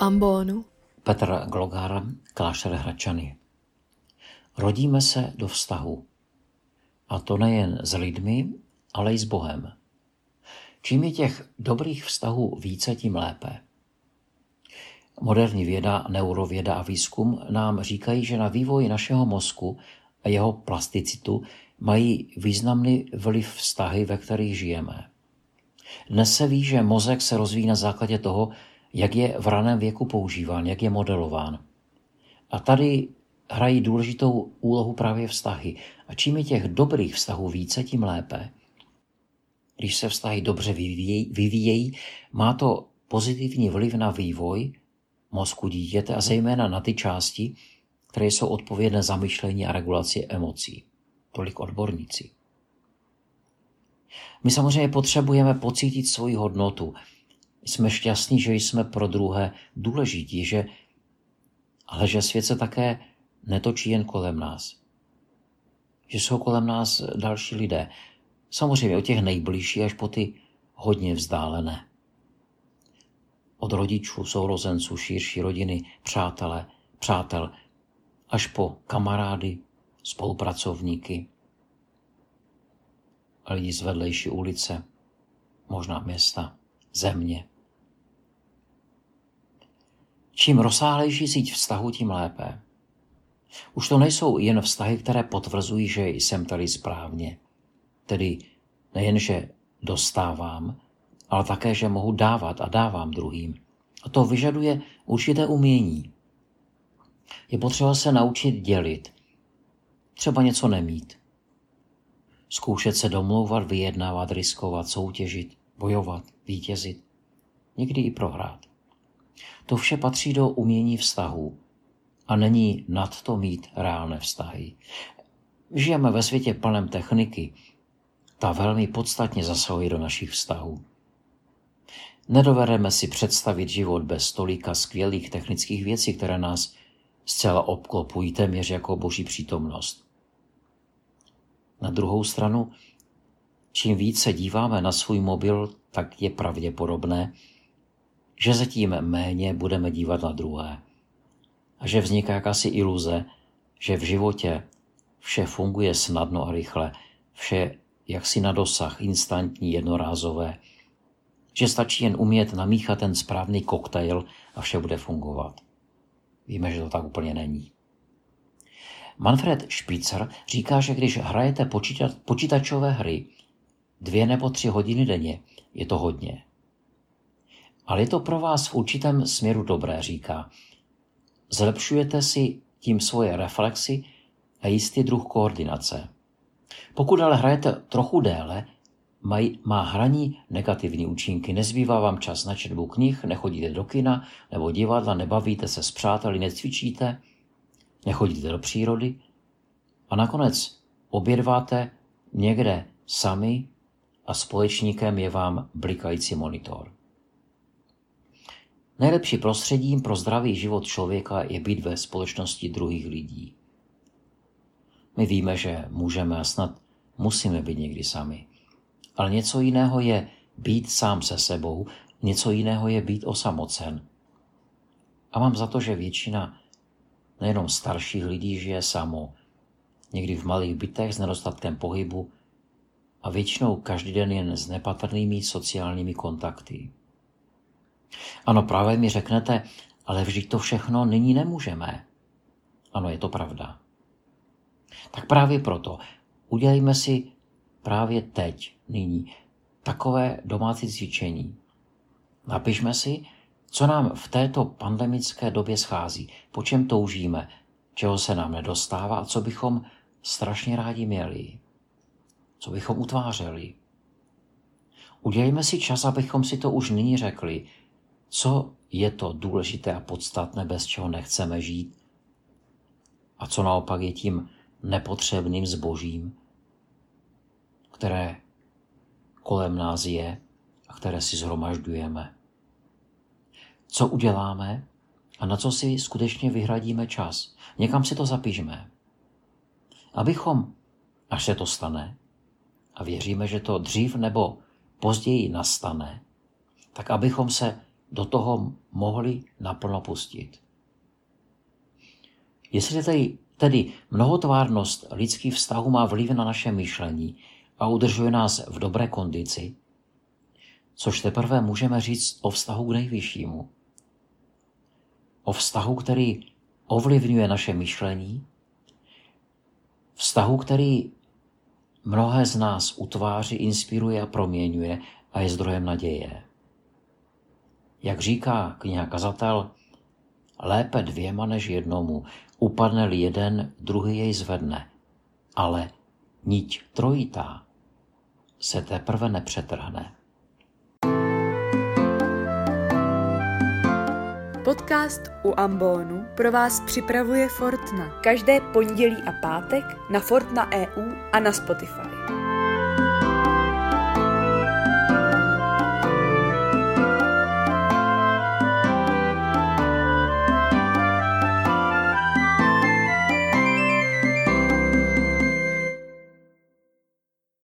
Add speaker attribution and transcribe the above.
Speaker 1: Ambonu.
Speaker 2: Petr Glogar, Klášter Hračany. Rodíme se do vztahu. A to nejen s lidmi, ale i s Bohem. Čím je těch dobrých vztahů více, tím lépe. Moderní věda, neurověda a výzkum nám říkají, že na vývoj našeho mozku a jeho plasticitu mají významný vliv vztahy, ve kterých žijeme. Dnes se ví, že mozek se rozvíjí na základě toho, jak je v raném věku používán, jak je modelován. A tady hrají důležitou úlohu právě vztahy. A čím je těch dobrých vztahů více, tím lépe. Když se vztahy dobře vyvíjejí, vyvíjejí má to pozitivní vliv na vývoj mozku dítěte a zejména na ty části, které jsou odpovědné za myšlení a regulaci emocí. Tolik odborníci. My samozřejmě potřebujeme pocítit svoji hodnotu. Jsme šťastní, že jsme pro druhé důležití, že, ale že svět se také netočí jen kolem nás. Že jsou kolem nás další lidé. Samozřejmě od těch nejbližší až po ty hodně vzdálené. Od rodičů, sourozenců, širší rodiny, přátele, přátel, až po kamarády, spolupracovníky lidi z vedlejší ulice, možná města, země. Čím rozsáhlejší síť vztahu, tím lépe. Už to nejsou jen vztahy, které potvrzují, že jsem tady správně. Tedy nejen, že dostávám, ale také, že mohu dávat a dávám druhým. A to vyžaduje určité umění. Je potřeba se naučit dělit. Třeba něco nemít. Zkoušet se domlouvat, vyjednávat, riskovat, soutěžit, bojovat, vítězit. Někdy i prohrát. To vše patří do umění vztahů a není nad to mít reálné vztahy. Žijeme ve světě plném techniky. Ta velmi podstatně zasahuje do našich vztahů. Nedovedeme si představit život bez stolika skvělých technických věcí, které nás zcela obklopují téměř jako boží přítomnost. Na druhou stranu, čím více díváme na svůj mobil, tak je pravděpodobné, že zatím méně budeme dívat na druhé. A že vzniká jakási iluze, že v životě vše funguje snadno a rychle, vše jaksi na dosah, instantní, jednorázové, že stačí jen umět namíchat ten správný koktejl a vše bude fungovat. Víme, že to tak úplně není. Manfred Spitzer říká, že když hrajete počítačové hry dvě nebo tři hodiny denně, je to hodně. Ale je to pro vás v určitém směru dobré, říká. Zlepšujete si tím svoje reflexy a jistý druh koordinace. Pokud ale hrajete trochu déle, maj, má hraní negativní účinky. Nezbývá vám čas na četbu knih, nechodíte do kina nebo divadla, nebavíte se s přáteli, necvičíte, nechodíte do přírody a nakonec obědváte někde sami a společníkem je vám blikající monitor. Nejlepší prostředím pro zdravý život člověka je být ve společnosti druhých lidí. My víme, že můžeme a snad musíme být někdy sami. Ale něco jiného je být sám se sebou, něco jiného je být osamocen. A mám za to, že většina nejenom starších lidí žije samo, někdy v malých bytech s nedostatkem pohybu a většinou každý den jen s nepatrnými sociálními kontakty. Ano, právě mi řeknete, ale vždyť to všechno nyní nemůžeme. Ano, je to pravda. Tak právě proto udělejme si právě teď, nyní, takové domácí cvičení. Napišme si, co nám v této pandemické době schází, po čem toužíme, čeho se nám nedostává a co bychom strašně rádi měli, co bychom utvářeli. Udělejme si čas, abychom si to už nyní řekli, co je to důležité a podstatné, bez čeho nechceme žít a co naopak je tím nepotřebným zbožím, které kolem nás je a které si zhromažďujeme. Co uděláme a na co si skutečně vyhradíme čas. Někam si to zapíšme. Abychom, až se to stane, a věříme, že to dřív nebo později nastane, tak abychom se do toho mohli naplno pustit. Jestli tedy, tedy mnohotvárnost lidských vztahů má vliv na naše myšlení a udržuje nás v dobré kondici, což teprve můžeme říct o vztahu k nejvyššímu. O vztahu, který ovlivňuje naše myšlení, vztahu, který mnohé z nás utváří, inspiruje a proměňuje a je zdrojem naděje. Jak říká kniha kazatel, lépe dvěma než jednomu, upadne-li jeden, druhý jej zvedne, ale niť trojitá se teprve nepřetrhne.
Speaker 1: Podcast u Ambonu pro vás připravuje Fortna. Každé pondělí a pátek na Fortna EU a na Spotify.